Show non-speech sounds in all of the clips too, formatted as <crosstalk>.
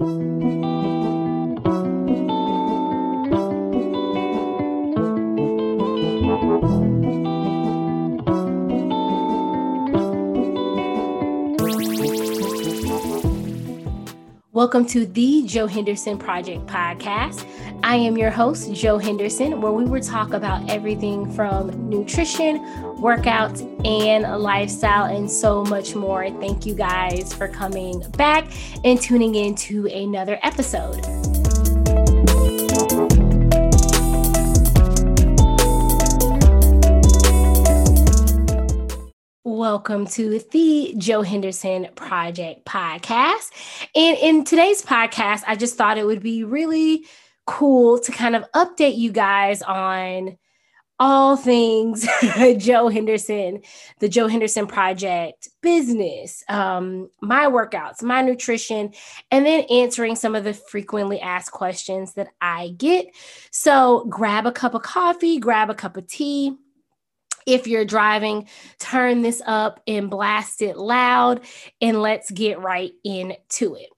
Welcome to the Jo Henderson Project podcast. I am your host, Jo Henderson, where we will talk about everything from nutrition, workouts, and lifestyle, and so much more. Thank you guys for coming back and tuning in to another episode. Welcome to the Jo Henderson Project podcast. And in today's podcast, I just thought it would be really cool to kind of update you guys on all things <laughs> Jo Henderson, the Jo Henderson Project business, um, my workouts, my nutrition, and then answering some of the frequently asked questions that I get. So grab a cup of coffee, grab a cup of tea if you're driving, turn this up and blast it loud, and let's get right into it.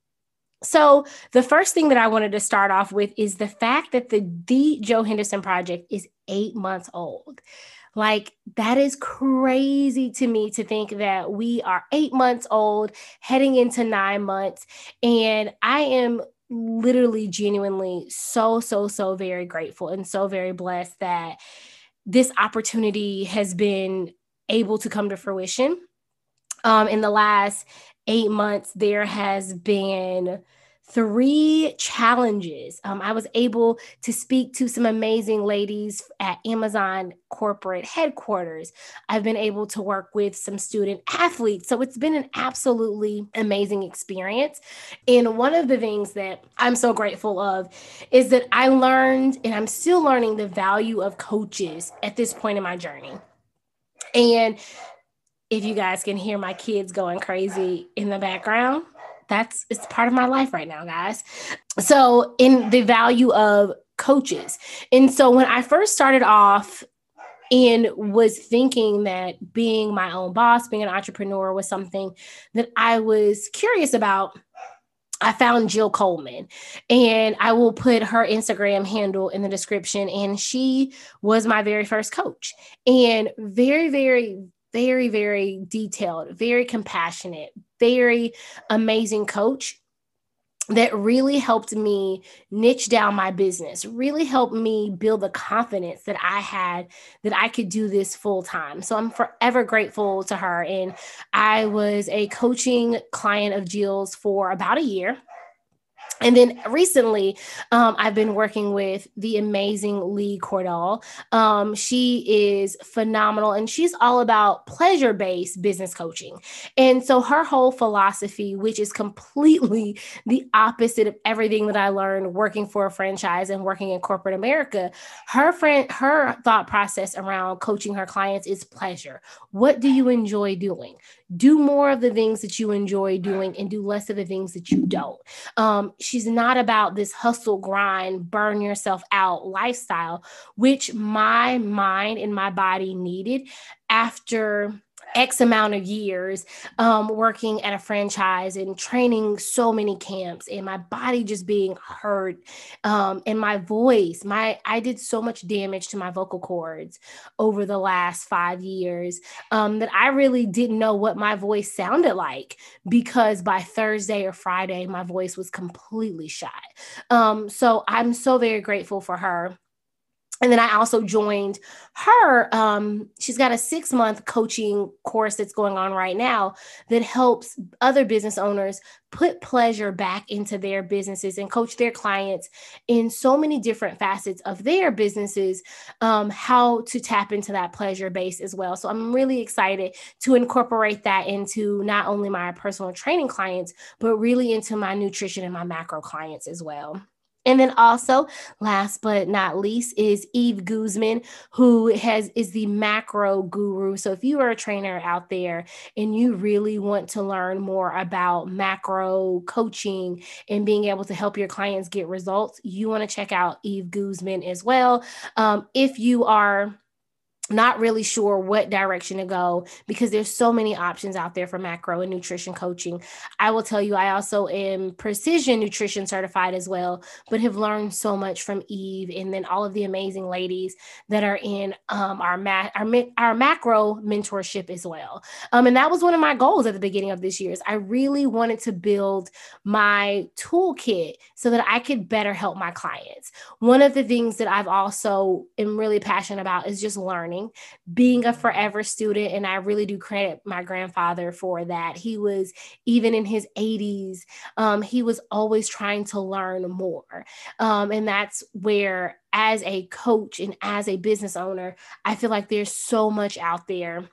So, the first thing that I wanted to start off with is the fact that the The Jo Henderson Project is eight months old. Like, that is crazy to me to think that we are eight months old, heading into nine months. And I am literally, genuinely so, so, so very grateful and so very blessed that this opportunity has been able to come to fruition. Um, in the last eight months, there has been three challenges. Um, I was able to speak to some amazing ladies at Amazon corporate headquarters. I've been able to work with some student athletes. So it's been an absolutely amazing experience. And one of the things that I'm so grateful of is that I learned and I'm still learning the value of coaches at this point in my journey. And if you guys can hear my kids going crazy in the background, that's it's part of my life right now, guys. So, in the value of coaches. And so when I first started off and was thinking that being my own boss, being an entrepreneur was something that I was curious about. I found Jill Coleman and I will put her Instagram handle in the description. And she was my very first coach and very, very, very, very detailed, very compassionate, very amazing coach that really helped me niche down my business, really helped me build the confidence that I had that I could do this full time. So I'm forever grateful to her. And I was a coaching client of Jill's for about a year. And then recently, um, I've been working with the amazing Lee Cordell. Um, she is phenomenal and she's all about pleasure based business coaching. And so her whole philosophy, which is completely <laughs> the opposite of everything that I learned working for a franchise and working in corporate America, her friend, her thought process around coaching her clients is pleasure. What do you enjoy doing? Do more of the things that you enjoy doing and do less of the things that you don't. Um, she's not about this hustle, grind, burn yourself out lifestyle, which my mind and my body needed after X amount of years um, working at a franchise and training so many camps and my body just being hurt um, and my voice my i did so much damage to my vocal cords over the last five years um, that i really didn't know what my voice sounded like because by thursday or friday my voice was completely shot. Um, so i'm so very grateful for her and then I also joined her. Um, she's got a six month coaching course that's going on right now that helps other business owners put pleasure back into their businesses and coach their clients in so many different facets of their businesses, um, how to tap into that pleasure base as well. So I'm really excited to incorporate that into not only my personal training clients, but really into my nutrition and my macro clients as well. And then also, last but not least, is Eve Guzman, who has is the macro guru. So if you are a trainer out there and you really want to learn more about macro coaching and being able to help your clients get results, you want to check out Eve Guzman as well. Um, if you are not really sure what direction to go because there's so many options out there for macro and nutrition coaching. I will tell you, I also am precision nutrition certified as well, but have learned so much from Eve and then all of the amazing ladies that are in um, our, ma- our, our macro mentorship as well. Um, and that was one of my goals at the beginning of this year. Is I really wanted to build my toolkit so that I could better help my clients. One of the things that I've also am really passionate about is just learning being a forever student. And I really do credit my grandfather for that. He was, even in his 80s, um, he was always trying to learn more. Um, and that's where, as a coach and as a business owner, I feel like there's so much out there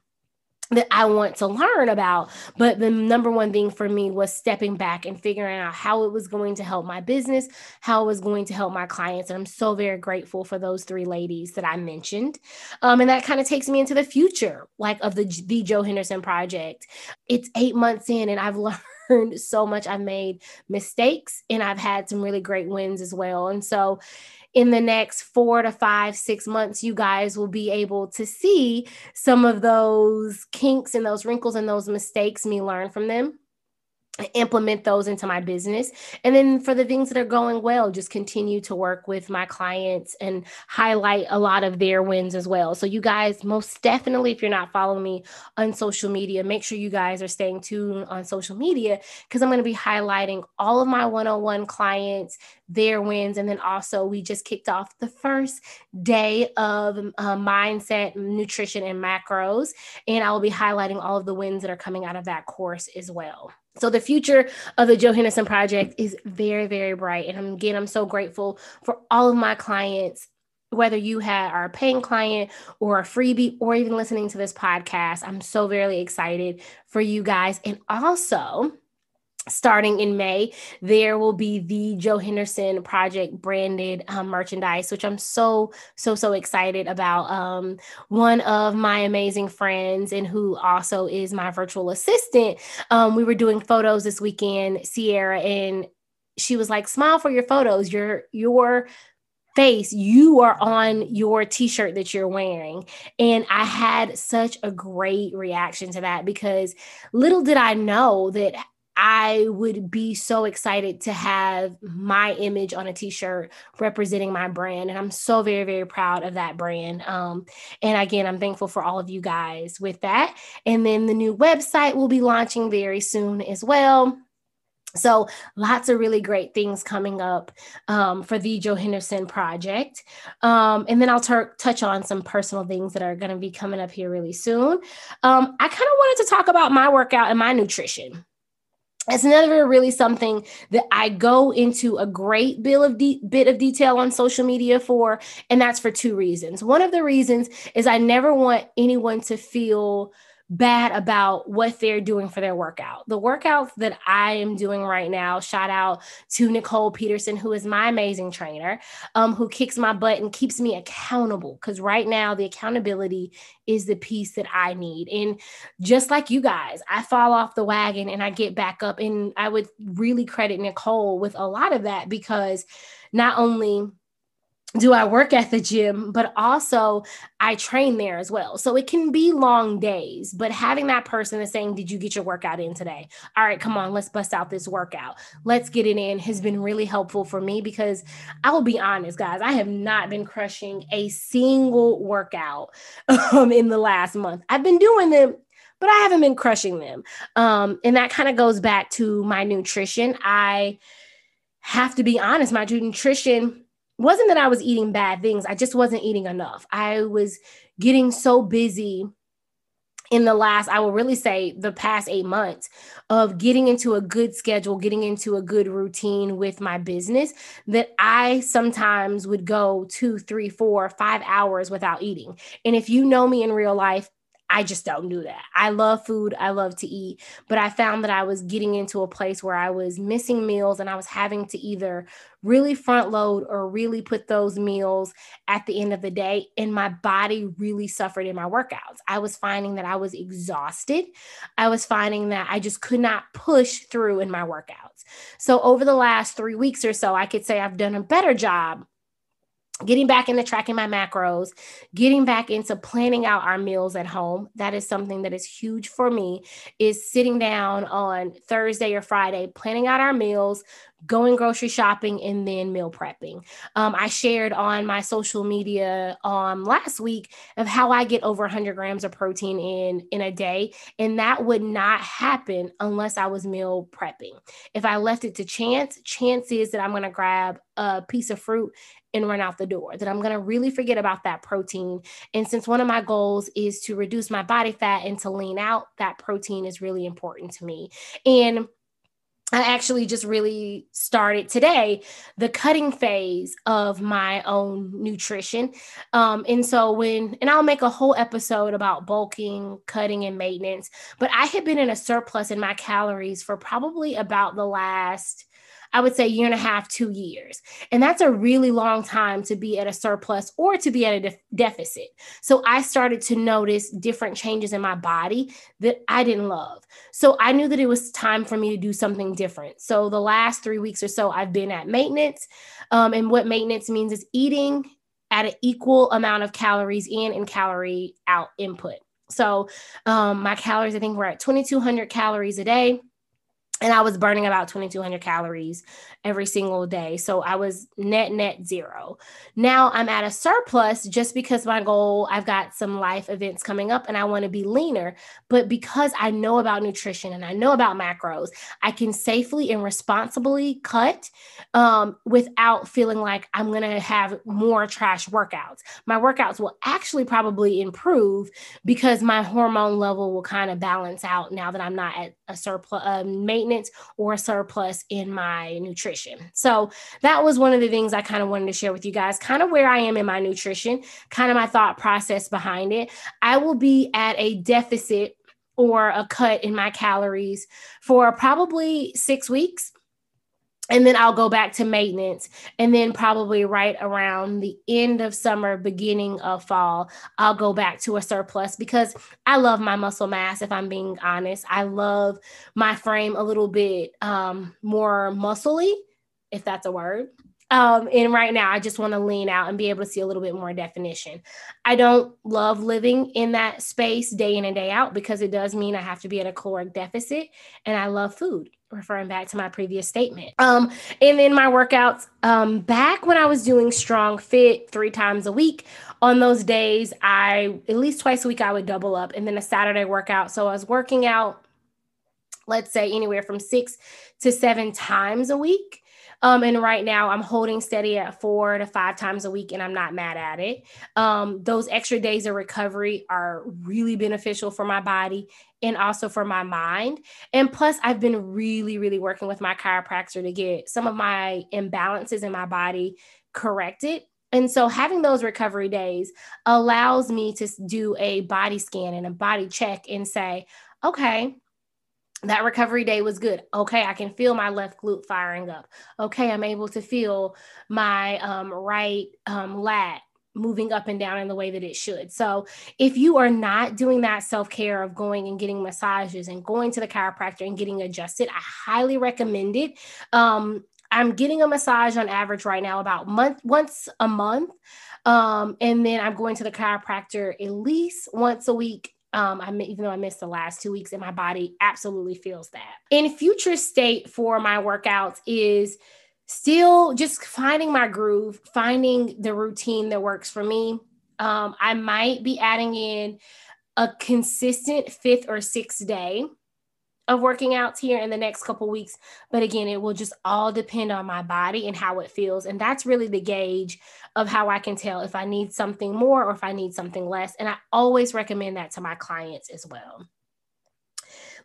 that I want to learn about. But the number one thing for me was stepping back and figuring out how it was going to help my business, how it was going to help my clients. And I'm so very grateful for those three ladies that I mentioned. Um, and that kind of takes me into the future, like of the, the Jo Henderson project. It's eight months in, and I've learned so much. I've made mistakes and I've had some really great wins as well. And so in the next four to five, six months, you guys will be able to see some of those kinks and those wrinkles and those mistakes, me learn from them implement those into my business. And then for the things that are going well, just continue to work with my clients and highlight a lot of their wins as well. So, you guys, most definitely, if you're not following me on social media, make sure you guys are staying tuned on social media because I'm going to be highlighting all of my one on one clients, their wins. And then also, we just kicked off the first day of uh, mindset, nutrition, and macros. And I will be highlighting all of the wins that are coming out of that course as well. So the future of the Jo Henderson project is very, very bright. And again, I'm so grateful for all of my clients, whether you had are a paying client or a freebie or even listening to this podcast. I'm so very excited for you guys. And also, starting in May, there will be the Jo Henderson Project branded um, merchandise, which I'm so, so, so excited about. Um, one of my amazing friends, and who also is my virtual assistant, um, we were doing photos this weekend, Sierra, and she was like, Smile for your photos. Your, your, face you are on your t-shirt that you're wearing and i had such a great reaction to that because little did i know that I would be so excited to have my image on a t-shirt representing my brand. And I'm so very, very proud of that brand. Um, and again, I'm thankful for all of you guys with that. And then the new website will be launching very soon as well. So, lots of really great things coming up um, for the Jo Henderson project. Um, and then I'll ter- touch on some personal things that are going to be coming up here really soon. Um, I kind of wanted to talk about my workout and my nutrition it's never really something that I go into a great bill of de- bit of detail on social media for, and that's for two reasons. One of the reasons is I never want anyone to feel bad about what they're doing for their workout. The workouts that I am doing right now, shout out to Nicole Peterson, who is my amazing trainer, um, who kicks my butt and keeps me accountable. Because right now, the accountability is the piece that I need. And just like you guys, I fall off the wagon and I get back up. And I would really credit Nicole with a lot of that because not only do I work at the gym, but also I train there as well. So it can be long days, but having that person is saying, Did you get your workout in today? All right, come on, let's bust out this workout. Let's get it in has been really helpful for me because I will be honest, guys, I have not been crushing a single workout <laughs> um, in the last month. I've been doing them but I haven't been crushing them. Um, and that kind of goes back to my nutrition. I have to be honest, my nutrition wasn't that I was eating bad things. I just wasn't eating enough. I was getting so busy in the last, I will really say the past eight months of getting into a good schedule, getting into a good routine with my business that I sometimes would go two, three, four, five hours without eating. And if you know me in real life, I just don't do that. I love food. I love to eat. But I found that I was getting into a place where I was missing meals and I was having to either really front load or really put those meals at the end of the day. And my body really suffered in my workouts. I was finding that I was exhausted. I was finding that I just could not push through in my workouts. So over the last three weeks or so, I could say I've done a better job getting back into tracking my macros, getting back into planning out our meals at home. That is something that is huge for me is sitting down on Thursday or Friday, planning out our meals, going grocery shopping and then meal prepping. Um, I shared on my social media um, last week of how I get over 100 grams of protein in in a day, and that would not happen unless I was meal prepping. If I left it to chance, chance is that I'm going to grab a piece of fruit and run out the door, that I'm going to really forget about that protein. And since one of my goals is to reduce my body fat and to lean out, that protein is really important to me. And I actually just really started today the cutting phase of my own nutrition. Um, and so, when, and I'll make a whole episode about bulking, cutting, and maintenance, but I had been in a surplus in my calories for probably about the last I would say year and a half, two years. And that's a really long time to be at a surplus or to be at a de- deficit. So I started to notice different changes in my body that I didn't love. So I knew that it was time for me to do something different. So the last three weeks or so, I've been at maintenance. Um, and what maintenance means is eating at an equal amount of calories in and calorie out input. So um, my calories, I think we're at 2,200 calories a day and I was burning about 2200 calories every single day. So I was net, net zero. Now I'm at a surplus just because my goal, I've got some life events coming up and I want to be leaner. But because I know about nutrition and I know about macros, I can safely and responsibly cut um, without feeling like I'm going to have more trash workouts. My workouts will actually probably improve because my hormone level will kind of balance out now that I'm not at a surplus, um, maintenance or a surplus in my nutrition. So that was one of the things I kind of wanted to share with you guys, kind of where I am in my nutrition, kind of my thought process behind it. I will be at a deficit or a cut in my calories for probably six weeks and then I'll go back to maintenance. And then, probably right around the end of summer, beginning of fall, I'll go back to a surplus because I love my muscle mass, if I'm being honest. I love my frame a little bit um, more muscly, if that's a word. Um, and right now, I just want to lean out and be able to see a little bit more definition. I don't love living in that space day in and day out because it does mean I have to be at a caloric deficit, and I love food. Referring back to my previous statement. Um, and then my workouts. Um, back when I was doing strong fit three times a week, on those days, I at least twice a week I would double up, and then a Saturday workout. So I was working out, let's say anywhere from six to seven times a week. Um, and right now I'm holding steady at four to five times a week, and I'm not mad at it. Um, those extra days of recovery are really beneficial for my body and also for my mind. And plus, I've been really, really working with my chiropractor to get some of my imbalances in my body corrected. And so having those recovery days allows me to do a body scan and a body check and say, okay, that recovery day was good. Okay, I can feel my left glute firing up. Okay, I'm able to feel my um, right um, lat moving up and down in the way that it should. So, if you are not doing that self care of going and getting massages and going to the chiropractor and getting adjusted, I highly recommend it. Um, I'm getting a massage on average right now about month once a month. Um, and then I'm going to the chiropractor at least once a week um, I even though I missed the last two weeks, and my body absolutely feels that. In future state for my workouts is still just finding my groove, finding the routine that works for me. Um, I might be adding in a consistent fifth or sixth day of working out here in the next couple weeks. But again, it will just all depend on my body and how it feels. And that's really the gauge of how I can tell if I need something more or if I need something less. And I always recommend that to my clients as well.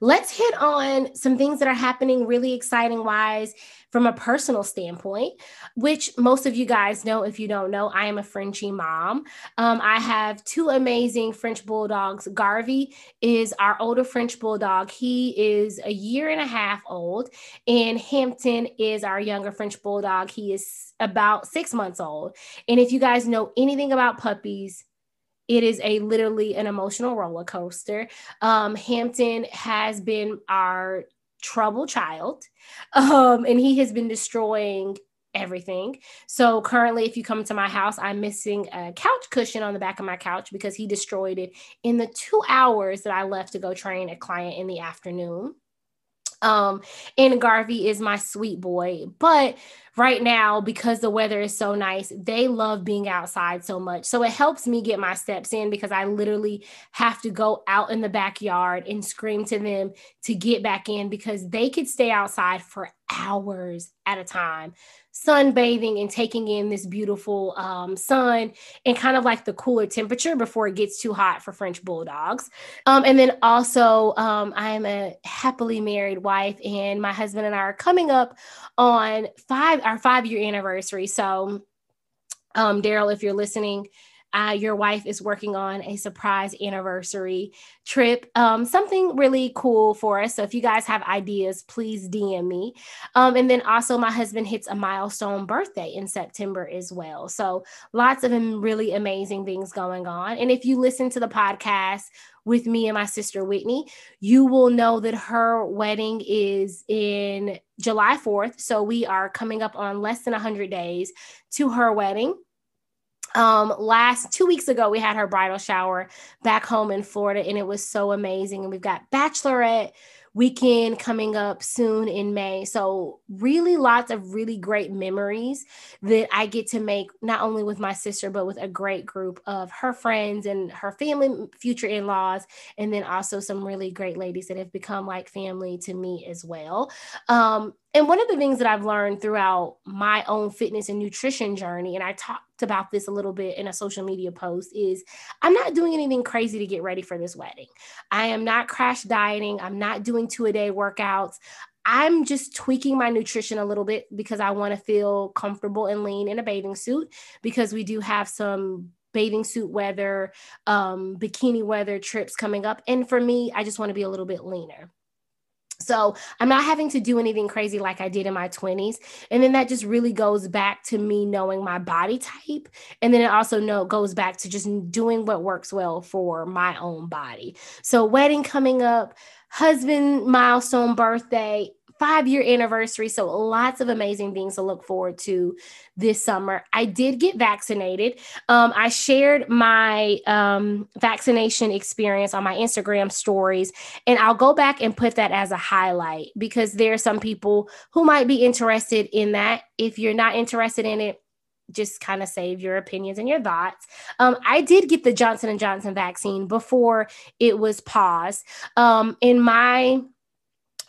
Let's hit on some things that are happening really exciting wise from a personal standpoint, which most of you guys know. If you don't know, I am a Frenchie mom. Um, I have two amazing French bulldogs. Garvey is our older French bulldog. He is a year and a half old, and Hampton is our younger French bulldog. He is about six months old. And if you guys know anything about puppies, it is a literally an emotional roller coaster. Um, Hampton has been our trouble child, <laughs> um, and he has been destroying everything. So currently, if you come to my house, I'm missing a couch cushion on the back of my couch because he destroyed it in the two hours that I left to go train a client in the afternoon. Um, and Garvey is my sweet boy. But right now, because the weather is so nice, they love being outside so much. So it helps me get my steps in because I literally have to go out in the backyard and scream to them to get back in because they could stay outside for hours at a time sunbathing and taking in this beautiful um, sun and kind of like the cooler temperature before it gets too hot for French bulldogs. Um, and then also, um, I am a happily married wife, and my husband and I are coming up on five our five year anniversary. So, um, Daryl, if you're listening, uh, your wife is working on a surprise anniversary trip, um, something really cool for us. So if you guys have ideas, please DM me. Um, and then also, my husband hits a milestone birthday in September as well. So lots of really amazing things going on. And if you listen to the podcast, with me and my sister Whitney, you will know that her wedding is in July 4th. So we are coming up on less than 100 days to her wedding um last two weeks ago we had her bridal shower back home in florida and it was so amazing and we've got bachelorette weekend coming up soon in May. So, really, lots of really great memories that I get to make not only with my sister, but with a great group of her friends and her family, future in laws, and then also some really great ladies that have become like family to me as well. Um, and one of the things that I've learned throughout my own fitness and nutrition journey, and I talked about this a little bit in a social media post, is I'm not doing anything crazy to get ready for this wedding. I am not crash dieting. I'm not doing two a day workouts. I'm just tweaking my nutrition a little bit because I want to feel comfortable and lean in a bathing suit because we do have some bathing suit weather, um, bikini weather trips coming up. And for me, I just want to be a little bit leaner. So I'm not having to do anything crazy like I did in my 20s. And then that just really goes back to me knowing my body type. And then it also know, goes back to just doing what works well for my own body. So wedding coming up, husband milestone birthday, five year anniversary. So, lots of amazing things to look forward to this summer. I did get vaccinated. Um, I shared my um, vaccination experience on my Instagram stories, and I'll go back and put that as a highlight because there are some people who might be interested in that. If you're not interested in it, just kind of save your opinions and your thoughts. Um, I did get the Johnson and Johnson vaccine before it was paused. Um, in my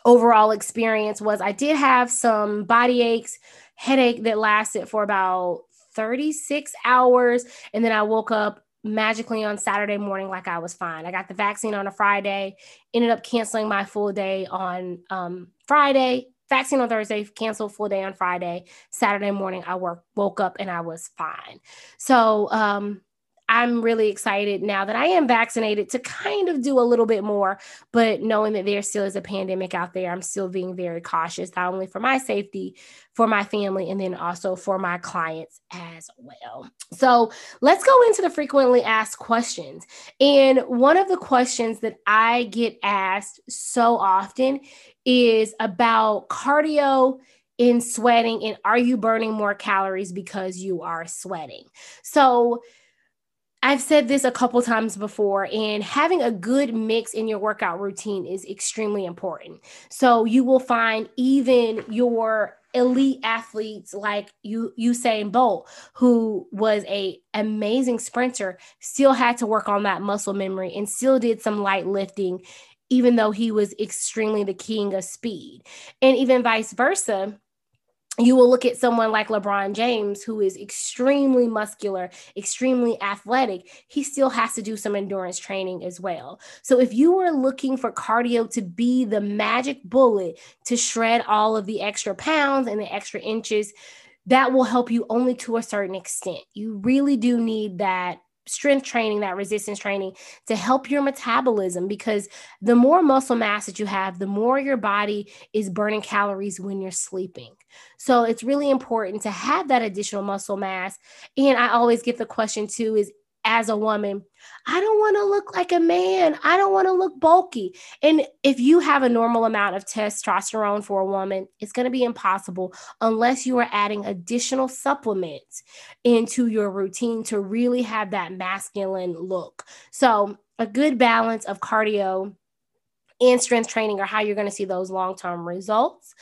overall experience was I did have some body aches, headache that lasted for about 36 hours. And then I woke up magically on Saturday morning like I was fine. I got the vaccine on a Friday, ended up canceling my full day on um, Friday. Vaccine on Thursday, canceled full day on Friday. Saturday morning, I work, woke up and I was fine. So, um, I'm really excited now that I am vaccinated to kind of do a little bit more, but knowing that there still is a pandemic out there, I'm still being very cautious, not only for my safety, for my family, and then also for my clients as well. So let's go into the frequently asked questions. And one of the questions that I get asked so often is about cardio in sweating and are you burning more calories because you are sweating? So, I've said this a couple times before, and having a good mix in your workout routine is extremely important. So you will find even your elite athletes like you Usain Bolt, who was a amazing sprinter, still had to work on that muscle memory and still did some light lifting, even though he was extremely the king of speed. And even vice versa you will look at someone like LeBron James, who is extremely muscular, extremely athletic. He still has to do some endurance training as well. So, if you are looking for cardio to be the magic bullet to shred all of the extra pounds and the extra inches, that will help you only to a certain extent. You really do need that strength training, that resistance training to help your metabolism because the more muscle mass that you have, the more your body is burning calories when you're sleeping. So it's really important to have that additional muscle mass. And I always get the question too is as a woman, I don't want to look like a man. I don't want to look bulky. And if you have a normal amount of testosterone for a woman, it's going to be impossible unless you are adding additional supplements into your routine to really have that masculine look. So, a good balance of cardio and strength training are how you're going to see those long term results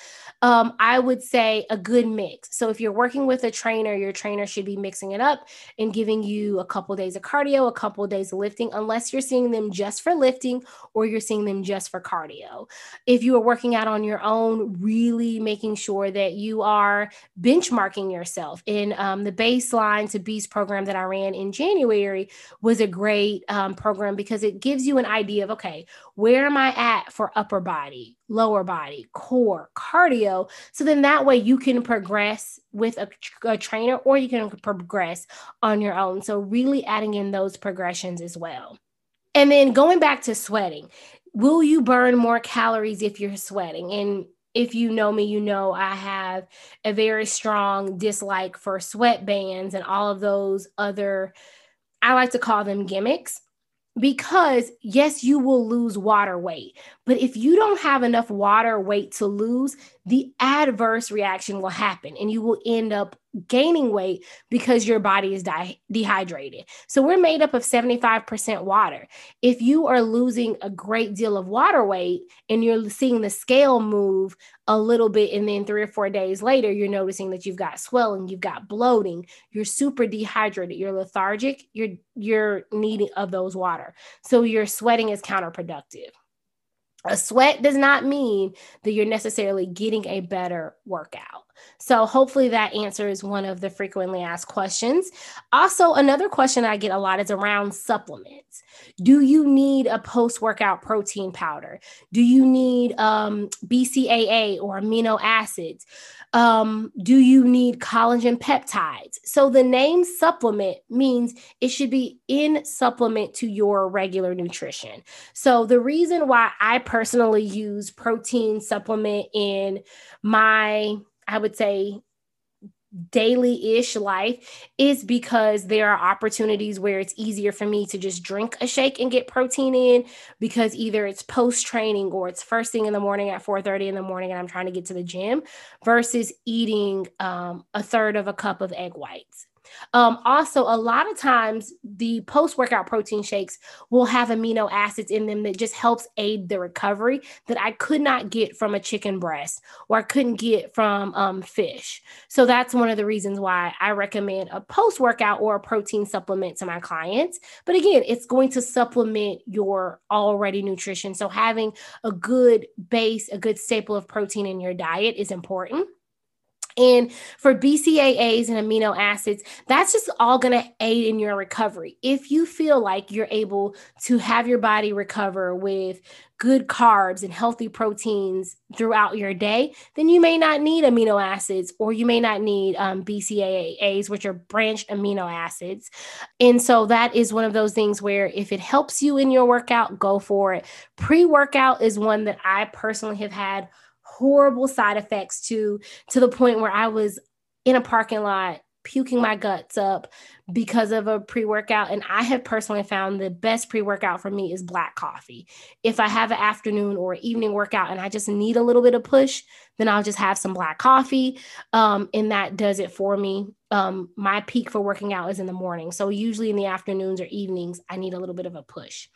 um, I would say a good mix. So if you're working with a trainer, your trainer should be mixing it up and giving you a couple days of cardio, a couple days of lifting, unless you're seeing them just for lifting or you're seeing them just for cardio. If you are working out on your own, really making sure that you are benchmarking yourself. In um, the baseline to beast program that I ran in January was a great um, program because it gives you an idea of okay, where am I at for upper body? lower body, core, cardio. So then that way you can progress with a, a, trainer or you can progress on your own. So really adding in those progressions as well. And then going back to sweating, will you burn more calories if you're sweating? And if you know me, you know I have a very strong dislike for sweat bands and all of those other, I like to call them gimmicks because yes you will lose water weight but if you don't have enough water weight to lose the adverse reaction will happen and you will end up gaining weight because your body is di- dehydrated. So we're made up of 75% water. If you are losing a great deal of water weight and you're seeing the scale move a little bit and then three or four days later you're noticing that you've got swelling you've got bloating you're super dehydrated you're lethargic you're you're needing of those water. So your sweating is counterproductive a sweat does not mean that you're necessarily getting a better workout. So, hopefully, that answers one of the frequently asked questions. Also, another question I get a lot is around supplements. Do you need a post workout protein powder? Do you need um, BCAA or amino acids? Um, do you need collagen peptides? So, the name supplement means it should be in supplement to your regular nutrition. So, the reason why I personally use protein supplement in my I would say daily ish life is because there are opportunities where it's easier for me to just drink a shake and get protein in because either it's post training or it's first thing in the morning at 4 30 in the morning and I'm trying to get to the gym versus eating um, a third of a cup of egg whites. Um, also, a lot of times the post workout protein shakes will have amino acids in them that just helps aid the recovery that I could not get from a chicken breast or I couldn't get from um, fish. So that's one of the reasons why I recommend a post workout or a protein supplement to my clients. But again, it's going to supplement your already nutrition. So having a good base, a good staple of protein in your diet is important. And for BCAAs and amino acids, that's just all going to aid in your recovery. If you feel like you're able to have your body recover with good carbs and healthy proteins throughout your day, then you may not need amino acids or you may not need um, BCAAs, which are branched amino acids. And so that is one of those things where if it helps you in your workout, go for it. Pre workout is one that I personally have had horrible side effects to to the point where I was in a parking lot puking my guts up because of a pre-workout and I have personally found the best pre-workout for me is black coffee. If I have an afternoon or evening workout and I just need a little bit of push, then I'll just have some black coffee um, and that does it for me. Um, my peak for working out is in the morning. So usually in the afternoons or evenings I need a little bit of a push.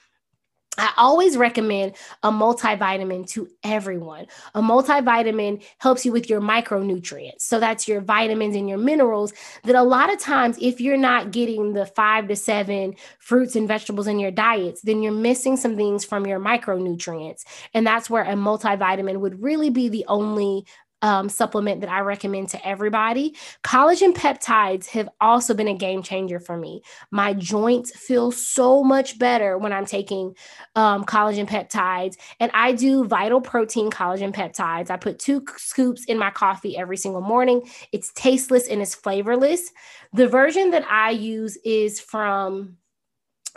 I always recommend a multivitamin to everyone. A multivitamin helps you with your micronutrients. So that's your vitamins and your minerals that a lot of times, if you're not getting the five to seven fruits and vegetables in your diets, then you're missing some things from your micronutrients. And that's where a multivitamin would really be the only um, supplement that I recommend to everybody. Collagen peptides have also been a game changer for me. My joints feel so much better when I'm taking um, collagen peptides. And I do vital protein collagen peptides. I put two scoops in my coffee every single morning. It's tasteless and it's flavorless. The version that I use is from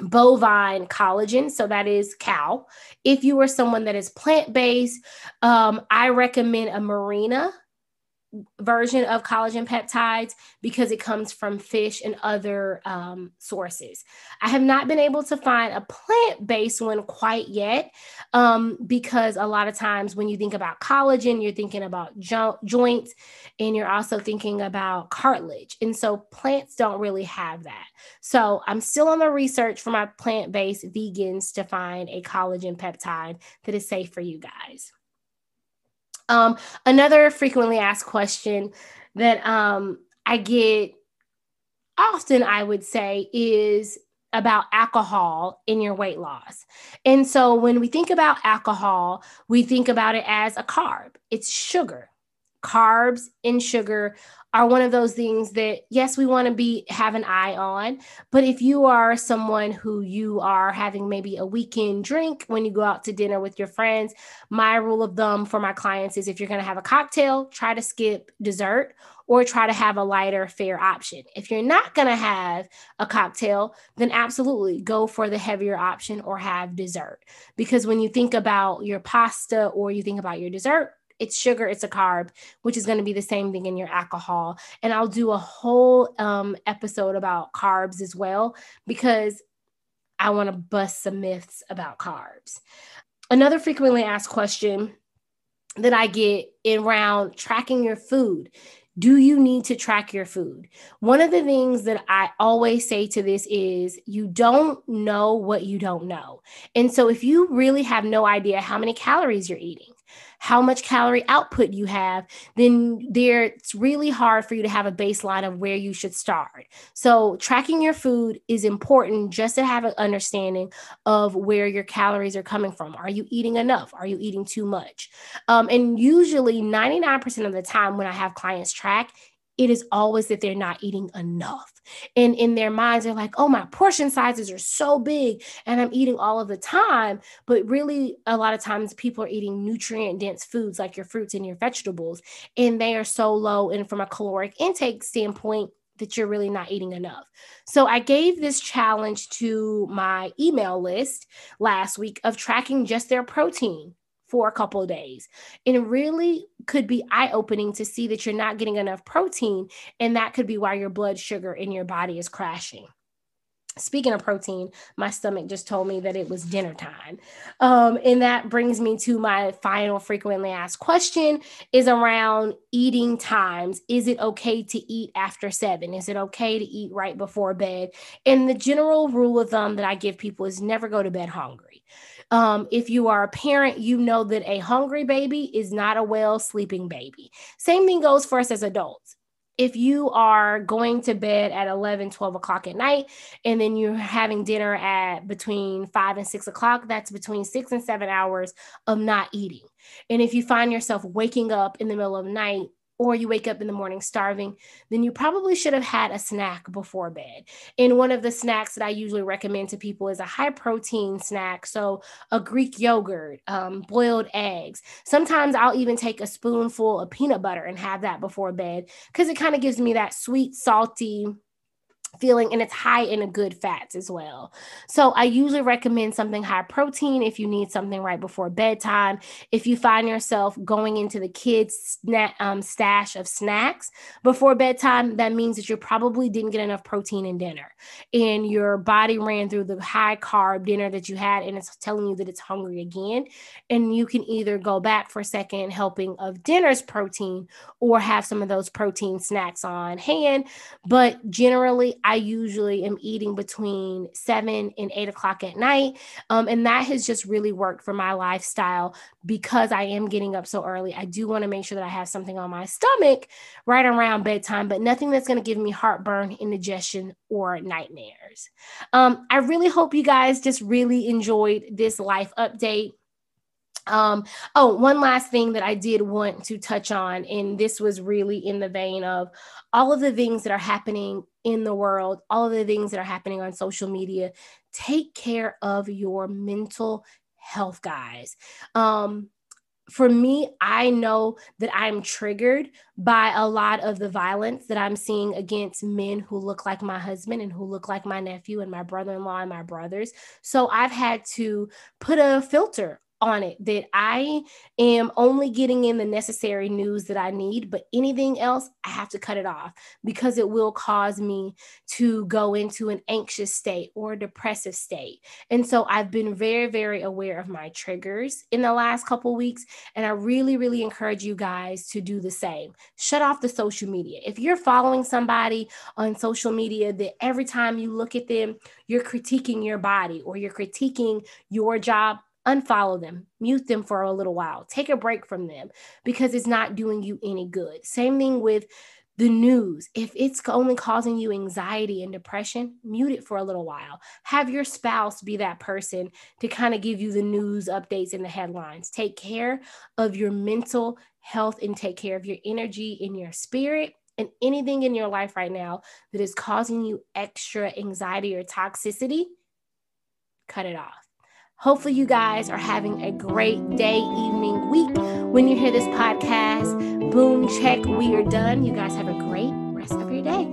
bovine collagen. So that is cow. If you are someone that is plant based, um, I recommend a marine version of collagen peptides because it comes from fish and other um, sources. I have not been able to find a plant based one quite yet um, because a lot of times when you think about collagen, you're thinking about jo- joints and you're also thinking about cartilage. And so plants don't really have that. So I'm still on the research for my plant based vegans to find a collagen peptide that is safe for you guys. Um, another frequently asked question that um, I get often, I would say, is about alcohol in your weight loss. And so when we think about alcohol, we think about it as a carb, it's sugar. Carbs and sugar are one of those things that yes we want to be have an eye on but if you are someone who you are having maybe a weekend drink when you go out to dinner with your friends my rule of thumb for my clients is if you're going to have a cocktail try to skip dessert or try to have a lighter fair option. If you're not going to have a cocktail then absolutely go for the heavier option or have dessert because when you think about your pasta or you think about your dessert it's sugar, it's a carb, which is going to be the same thing in your alcohol. And I'll do a whole um, episode about carbs as well because I want to bust some myths about carbs. Another frequently asked question that I get around tracking your food. Do you need to track your food? One of the things that I always say to this is you don't know what you don't know. And so if you really have no idea how many calories you're eating, how much calorie output you have, then there it's really hard for you to have a baseline of where you should start. So tracking your food is important just to have an understanding of where your calories are coming from. Are you eating enough? Are you eating too much? Um, and usually 99% of the time when I have clients track, it is always that they're not eating enough. And in their minds, they're like, oh, my portion sizes are so big and I'm eating all of the time. But really, a lot of times people are eating nutrient dense foods like your fruits and your vegetables, and they are so low. And from a caloric intake standpoint, that you're really not eating enough. So I gave this challenge to my email list last week of tracking just their protein for a couple of days. And it really could be eye opening to see that you're not getting enough protein. And that could be why your blood sugar in your body is crashing. Speaking of protein, my stomach just told me that it was dinner time. Um, and that brings me to my final frequently asked question is around eating times. Is it okay to eat after seven? Is it okay to eat right before bed? And the general rule of thumb that I give people is never go to bed hungry. Um, if you are a parent, you know that a hungry baby is not a well sleeping baby. Same thing goes for us as adults. If you are going to bed at 11, 12 o'clock at night, and then you're having dinner at between five and six o'clock, that's between six and seven hours of not eating. And if you find yourself waking up in the middle of the night or you wake up in the morning starving, then you probably should have had a snack before bed. And one of the snacks that I usually recommend to people is a high protein snack. So, a Greek yogurt, um, boiled eggs. Sometimes I'll even take a spoonful of peanut butter and have that before bed because it kind of gives me that sweet, salty, feeling and it's high in a good fats as well. So I usually recommend something high protein if you need something right before bedtime. If you find yourself going into the kids snack, um, stash of snacks before bedtime, that means that you probably didn't get enough protein in dinner and your body ran through the high carb dinner that you had and it's telling you that it's hungry again. And you can either go back for a second helping of dinner's protein or have some of those protein snacks on hand. But generally, I usually am eating between seven and eight o'clock at night. Um, and that has just really worked for my lifestyle because I am getting up so early. I do want to make sure that I have something on my stomach right around bedtime, but nothing that's going to give me heartburn, indigestion, or nightmares. Um, I really hope you guys just really enjoyed this life update. Um, oh, one last thing that I did want to touch on, and this was really in the vein of all of the things that are happening in the world, all of the things that are happening on social media. Take care of your mental health, guys. Um, for me, I know that I'm triggered by a lot of the violence that I'm seeing against men who look like my husband and who look like my nephew and my brother in law and my brothers. So I've had to put a filter on it that I am only getting in the necessary news that I need, but anything else, I have to cut it off because it will cause me to go into an anxious state or a depressive state. And so I've been very, very aware of my triggers in the last couple weeks. And I really, really encourage you guys to do the same. Shut off the social media. If you're following somebody on social media that every time you look at them, you're critiquing your body or you're critiquing your job, unfollow them, mute them for a little while, take a break from them because it's not doing you any good. Same thing with the news. If it's only causing you anxiety and depression, mute it for a little while. Have your spouse be that person to kind of give you the news updates and the headlines. Take care of your mental health and take care of your energy in your spirit and anything in your life right now that is causing you extra anxiety or toxicity, cut it off. Hopefully, you guys are having a great day, evening, week when you hear this podcast. Boom, check, we are done. You guys have a great rest of your day.